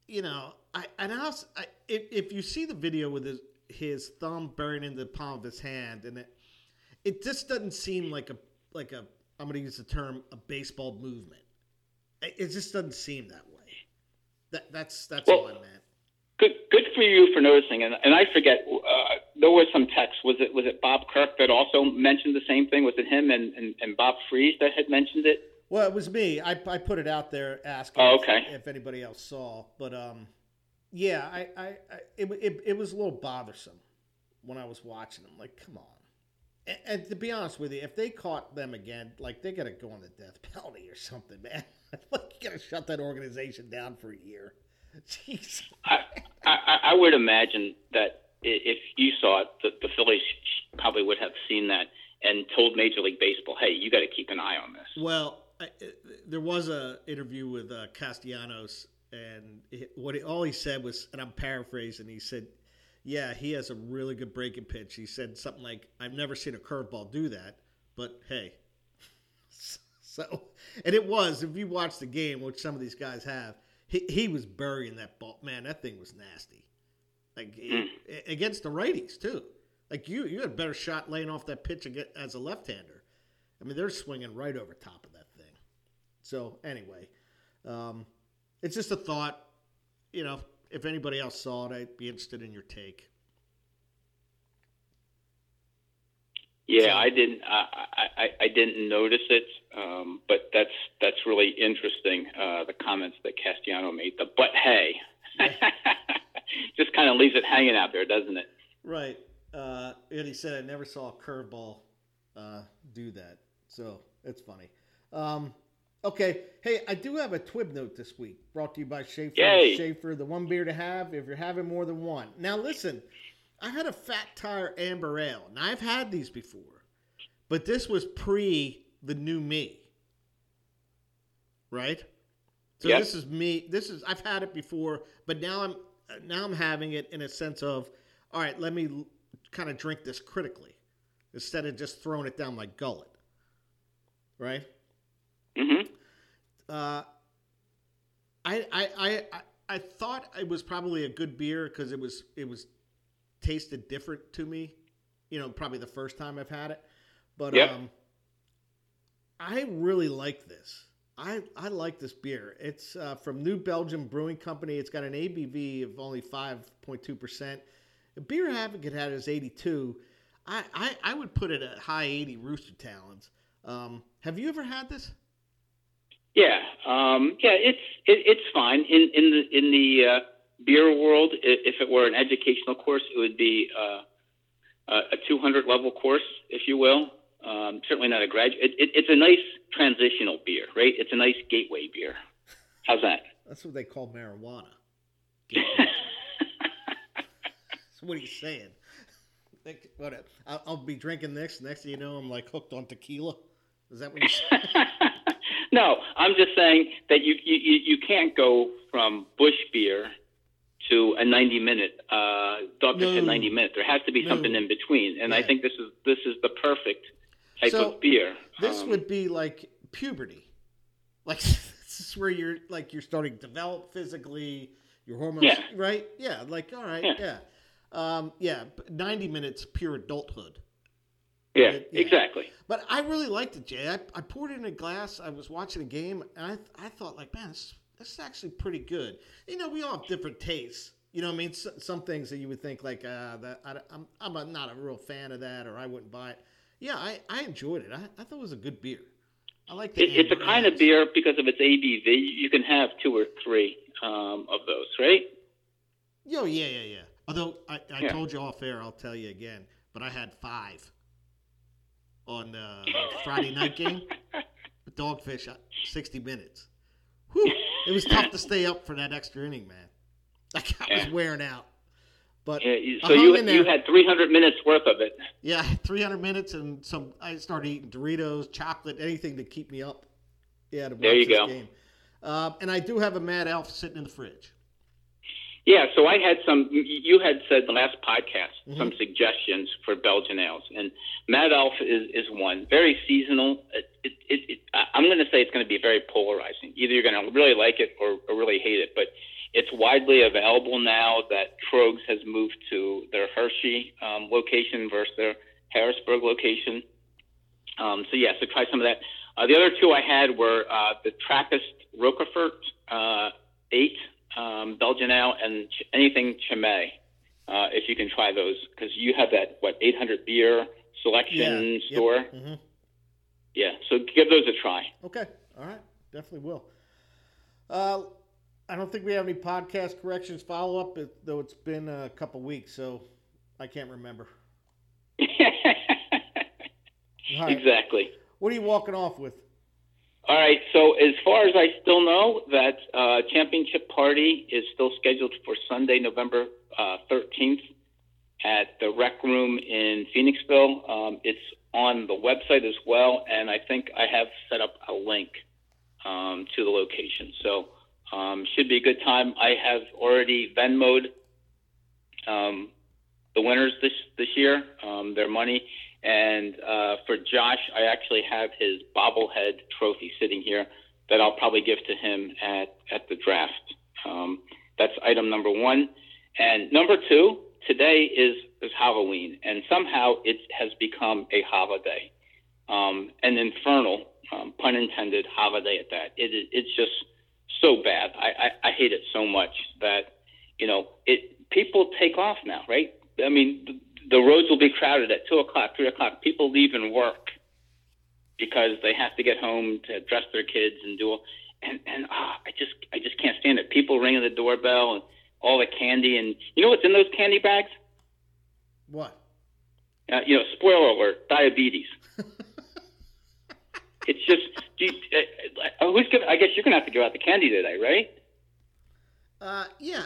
you know, I and also I, if, if you see the video with his his thumb buried in the palm of his hand, and it it just doesn't seem like a like a I'm going to use the term a baseball movement. It, it just doesn't seem that way. That that's that's all I meant. Good good for you for noticing, and and I forget. Uh, there was some text. Was it was it Bob Kirk that also mentioned the same thing? Was it him and and, and Bob Freeze that had mentioned it? Well, it was me. I, I put it out there asking Oh, if- okay. if, anybody else saw, but um, yeah, I, I, I it, it, it was a little bothersome when I was watching them. Like, come on. And, and to be honest with you, if they caught them again, like they got to go on the death penalty or something, man. like you got to shut that organization down for a year. Jeez. I, I, I would imagine that if you saw it, the, the Phillies probably would have seen that and told Major League Baseball, "Hey, you got to keep an eye on this." Well, I, there was a interview with uh, Castellanos, and it, what he, all he said was, and I'm paraphrasing. He said, "Yeah, he has a really good breaking pitch." He said something like, "I've never seen a curveball do that, but hey." So, and it was if you watch the game, which some of these guys have, he he was burying that ball. Man, that thing was nasty. Like Mm. against the righties too. Like you, you had a better shot laying off that pitch as a left-hander. I mean, they're swinging right over top of that thing. So anyway, um, it's just a thought. You know, if anybody else saw it, I'd be interested in your take. Yeah, I didn't. I, I, I didn't notice it, um, but that's that's really interesting. Uh, the comments that Castellano made. The but hey, just kind of leaves it hanging out there, doesn't it? Right. Uh, and he said, I never saw a curveball uh, do that. So it's funny. Um, okay. Hey, I do have a Twib note this week brought to you by Schaefer. Yay. Schaefer, the one beer to have if you're having more than one. Now, listen, I had a Fat Tire Amber Ale. Now, I've had these before, but this was pre the new me. Right? So Yep. this is me. This is I've had it before, but now I'm now I'm having it in a sense of, all right, let me kind of drink this critically instead of just throwing it down my gullet. Right? Hmm Uh, I, I I I I thought it was probably a good beer because it was it was tasted different to me you know, probably the first time I've had it. But Yep. um, I really like this. I, I like this beer. It's uh, from New Belgium Brewing Company. It's got an ABV of only 5.2%. The beer advocate had it as 82. I, I, I would put it at high 80 Rooster Talons. Um, have you ever had this? Yeah, um, yeah, it's it, it's fine in in the in the uh, beer world. If it were an educational course, it would be uh, a a 200 level course, if you will. Um, certainly not a graduate. It, it, it's a nice transitional beer, right? It's a nice gateway beer. How's that? That's what they call marijuana. So what are you saying? Think, what, I'll, I'll be drinking this. Next thing you know, I'm like hooked on tequila. Is that what you? no, I'm just saying that you, you you can't go from Busch beer to a 90 minute uh, Dogfish No. at 90 minutes. There has to be something in between, and I think this is this is the perfect type So, of beer. This Um, would be like puberty. Like this is where you're like you're starting to develop physically, your hormones, Yeah. right? Yeah, like all right, Yeah. yeah. Um, yeah, 90 minutes pure adulthood. Yeah, yeah. exactly. But I really liked it, Jay. I, I poured it in a glass. I was watching a game, and I, I thought, like, man, this, this is actually pretty good. You know, we all have different tastes. You know, what I mean, S some things that you would think, like, uh, that I, I'm, I'm a, not a real fan of that, or I wouldn't buy it. Yeah, I, I enjoyed it. I, I thought it was a good beer. I like the. It, it's a kind of beer because of its ABV. You can have two or three um, of those, right? Yo, yeah, yeah, yeah. Although I, I Yeah. told you off air, I'll tell you again. But I had five on uh, Friday night game. Dogfish, uh, sixty minutes. Whew, it was tough to stay up for that extra inning, man. Like I was wearing out. But Yeah, so you you had 300 minutes worth of it. yeah, three hundred minutes and some. I started eating Doritos, chocolate, anything to keep me up. Yeah, to watch There you this go. game. Um, and I do have a Mad Elf sitting in the fridge. Yeah, so I had some. You had said the last podcast Mhm. some suggestions for Belgian ales, and Mad Elf is, is one. Very seasonal. It, it, it, I'm going to say it's going to be very polarizing. Either you're going to really like it or, or really hate it. But it's widely available now that Troegs has moved to their Hershey um, location versus their Harrisburg location. Um, so yeah, so try some of that. Uh, the other two I had were uh, the Trappist Rochefort uh, eight um, Belgian ale and ch- anything Chimay. Uh, if you can try those, because you have that what 800 beer selection yep, store. mhm. Yeah, so give those a try. Okay. All right. Definitely will. Uh, I don't think we have any podcast corrections follow up, though it's been a couple weeks, so I can't remember. Right. exactly. What are you walking off with? All right. So as far as I still know, that uh, championship party is still scheduled for Sunday, November uh, 13th, at the Rec Room in Phoenixville. Um, it's on the website as well, and I think I have set up a link um, to the location. So um, should be a good time. I have already Venmoed um, the winners this this year um, their money. And uh, for Josh, I actually have his bobblehead trophy sitting here that I'll probably give to him at, at the draft. Um, that's item number one. And number two, today is, is Halloween, and somehow it has become a holiday, um, an infernal, um, pun intended, holiday at that. It, is it's just so bad. I, I, I hate it so much that, you know, it people take off now, right? I mean, the, roads will be crowded at two o'clock, three o'clock. People leaving work because they have to get home to dress their kids and do. all And and ah, I just I just can't stand it. People ringing the doorbell and all the candy and you know what's in those candy bags? What? Uh, you know, spoiler alert: diabetes. it's just. Do you, uh, uh, who's gonna? I guess you're gonna have to give out the candy today, right? Uh, yeah.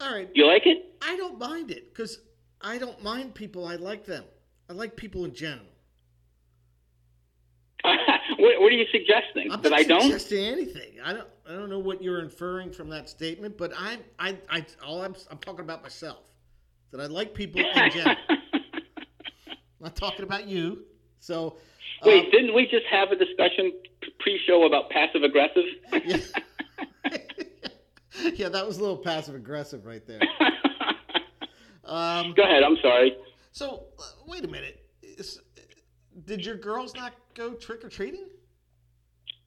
All right. You like it? I don't mind it because I don't mind people. I like them. I like people in general. what, what are you suggesting? I'm that not I don't? suggesting anything. I don't. I don't know what you're inferring from that statement, but I, I, I, all I'm, I'm talking about myself. That I like people in general. I'm not talking about you. So, Wait, um, didn't we just have a discussion pre-show about passive aggressive? yeah. yeah, that was a little passive aggressive right there. Um, Go ahead. I'm sorry. So uh, wait a minute. Is, did your girls not go trick or treating?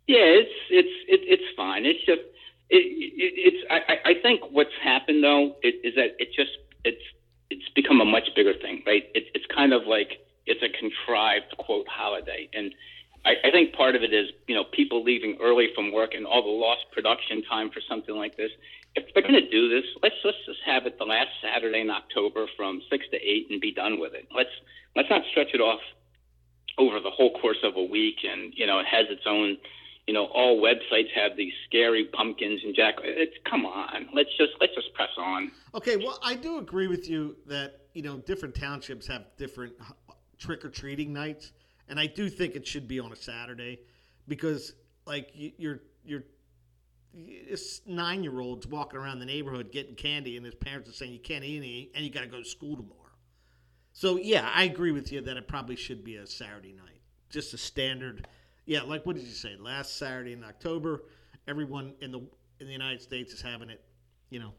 Yeah, it's it's it, it's fine. It's just it, it, it's I, I think what's happened though is, is that it just it's it's become a much bigger thing, right? It, it's kind of like it's a contrived quote holiday, and I, I think part of it is you know people leaving early from work and all the lost production time for something like this. If they're going to do this, let's let's just have it the last Saturday in October from six to eight and be done with it. Let's let's not stretch it off over the whole course of a week, and you know it has its own you know, all websites have these scary pumpkins and jack. It's come on, let's just let's just press on. Okay, well, I do agree with you that you know different townships have different trick or treating nights, and I do think it should be on a Saturday because like you're you're this nine year olds walking around the neighborhood getting candy, and his parents are saying you can't eat any, and you got to go to school tomorrow. So yeah, I agree with you that it probably should be a Saturday night, just a standard yeah, like what did you say? Last Saturday in October, everyone in the in the United States is having it. You know,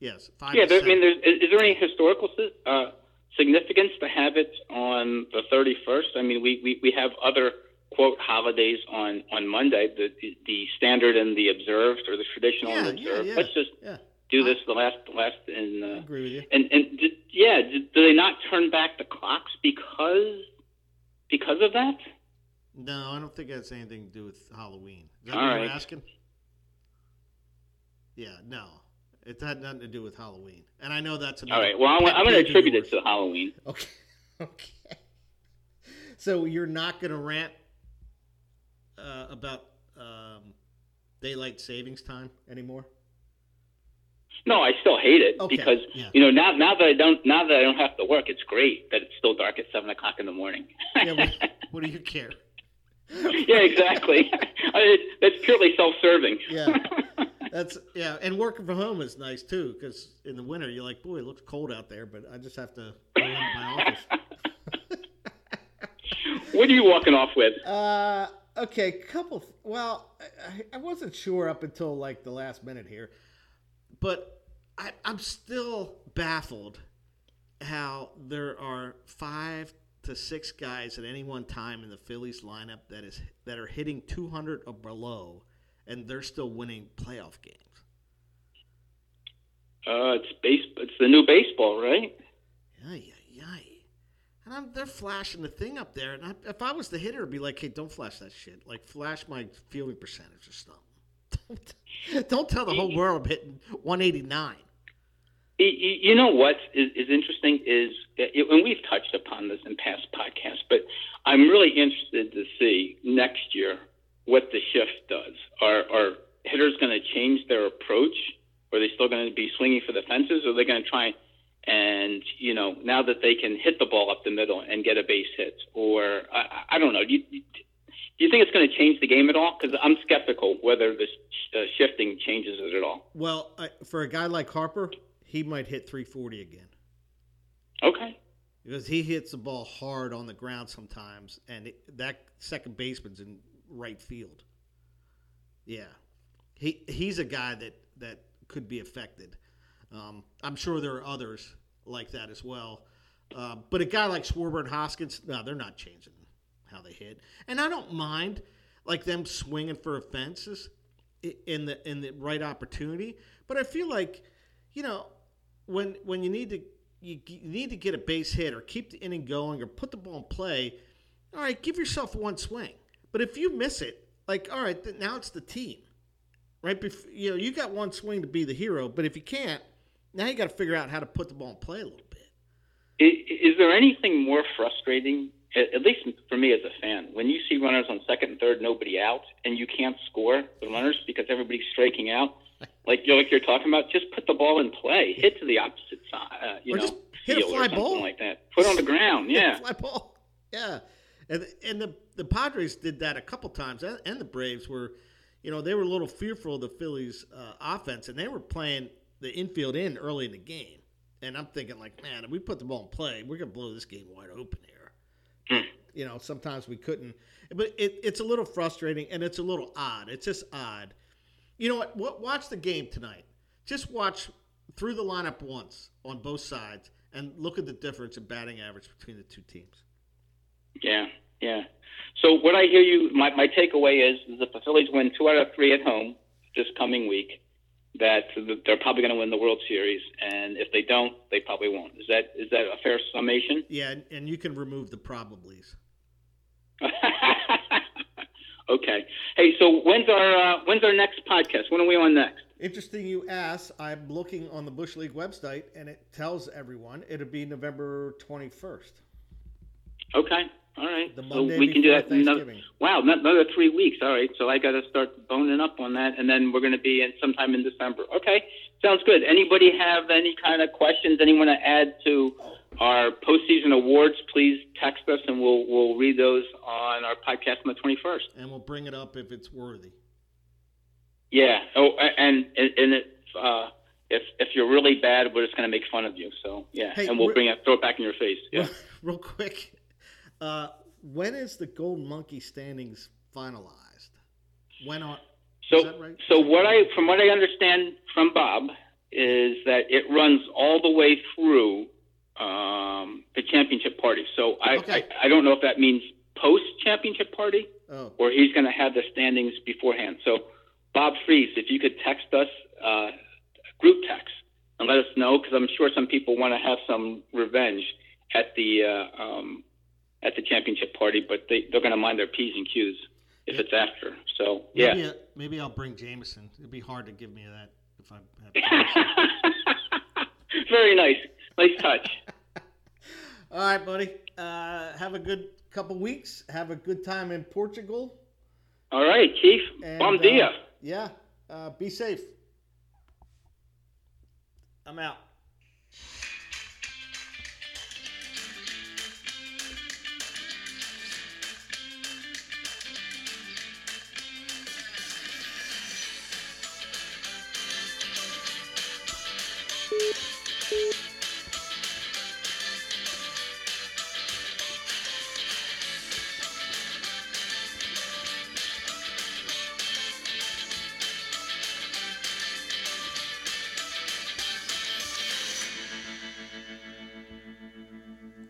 yes, five. Yeah, there, I mean, is, is, there any historical uh, significance to have it on the thirty first? I mean, we, we, we have other quote holidays on on Monday, the the, the standard and the observed or the traditional yeah, and observed. Yeah, yeah, Let's just do this the last last and uh, agree with you. And and did, yeah, did, do they not turn back the clocks because because of that? No, I don't think it has anything to do with Halloween. Is that All what right. you're asking? Yeah, no. It had nothing to do with Halloween. And I know that's All right. Well, I'm, I'm going to attribute it to Halloween. Okay. Okay. So you're not going to rant uh, about um, daylight savings time anymore? No, I still hate it okay. because yeah. you know now now that I don't now that I don't have to work, it's great that it's still dark at seven o'clock in the morning. yeah, what, what do you care? yeah, exactly. I that's purely self-serving. yeah, that's yeah, and working from home is nice too because in the winter you're like, boy, it looks cold out there, but I just have to go into my office. what are you walking off with? Uh, okay, couple. Well, I, I wasn't sure up until like the last minute here, but I, I'm still baffled how there are five to six guys at any one time in the Phillies lineup that is that are hitting 200 or below, and they're still winning playoff games. Uh, it's base. It's the new baseball, right? Yeah, yeah, yeah. And I'm, they're flashing the thing up there, and I, if I was the hitter, I'd be like, "Hey, don't flash that shit. Like, flash my fielding percentage or something. Don't, don't tell the whole world I'm hitting 189." You know what is, is interesting is, and we've touched upon this in past podcasts, but I'm really interested to see next year what the shift does. Are, are hitters going to change their approach? Are they still going to be swinging for the fences? Or are they going to try and, you know, now that they can hit the ball up the middle and get a base hit? Or, I, I don't know. Do you, do you think it's going to change the game at all? Because I'm skeptical whether this uh, shifting changes it at all. Well, uh, for a guy like Harper, he might hit 340 again. Okay. Because he hits the ball hard on the ground sometimes, and it, that second baseman's in right field. Yeah, he he's a guy that that could be affected. Um, I'm sure there are others like that as well. Uh, but a guy like Schwarber and Hoskins, no, they're not changing how they hit. And I don't mind like them swinging for offenses in the in the right opportunity. But I feel like, you know, when when you need to you, you need to get a base hit or keep the inning going or put the ball in play, all right, give yourself one swing. But if you miss it, like all right, now it's the team, right? Before, you know, you got one swing to be the hero, but if you can't, now you got to figure out how to put the ball in play a little bit. Is, is there anything more frustrating, at least for me as a fan, when you see runners on second and third, nobody out, and you can't score the runners because everybody's striking out? like you're like you're talking about, just put the ball in play, hit to the opposite side, uh, you or know, hit a fly ball like that. Put on the ground, yeah, fly ball, yeah. And and the the Padres did that a couple times, and, and the Braves were, you know, they were a little fearful of the Phillies' uh, offense, and they were playing the infield in early in the game. And I'm thinking, like, man, if we put the ball in play, we're gonna blow this game wide open here. Hmm. You know, sometimes we couldn't, but it, it's a little frustrating and it's a little odd. It's just odd you know what? Watch the game tonight. Just watch through the lineup once on both sides and look at the difference in batting average between the two teams. Yeah, yeah. So what I hear you, my, my takeaway is, is if the Phillies win two out of three at home this coming week, that they're probably going to win the World Series, and if they don't, they probably won't. Is that is that a fair summation? Yeah, and, and you can remove the probablys. okay. Hey, so when's our uh, when's our next podcast? When are we on next? Interesting you ask. I'm looking on the Bush League website, and it tells everyone it'll be November 21st. Okay. All right. The so we can do that. Another, wow, another three weeks. All right. So I got to start boning up on that, and then we're going to be in sometime in December. Okay. Sounds good. Anybody have any kind of questions? Anyone to add to our postseason awards? Please text us, and we'll we'll read those on our podcast on the twenty first. And we'll bring it up if it's worthy. Yeah. Oh, and and, and it, uh, if if you're really bad, we're just going to make fun of you. So yeah, Hey, and we'll bring it, throw it back in your face. Yeah. Real, real quick, uh, when is the Golden Monkey standings finalized? When are? So, right? so what I, from what I understand from Bob, is that it runs all the way through um, the championship party. So I, Okay. I, I don't know if that means post championship party Oh, or he's going to have the standings beforehand. So, Bob Fries, if you could text us, uh, group text, and let us know, because I'm sure some people want to have some revenge at the uh, um, at the championship party, but they, they're going to mind their p's and q's if Yeah. it's after. So, yeah. maybe, maybe I'll bring Jameson. It'd be hard to give me that if I have. Very nice. Nice touch. All right, buddy. Uh, have a good couple weeks. Have a good time in Portugal. All right, Chief. And, Bom dia. uh, yeah. Uh, be safe. I'm out.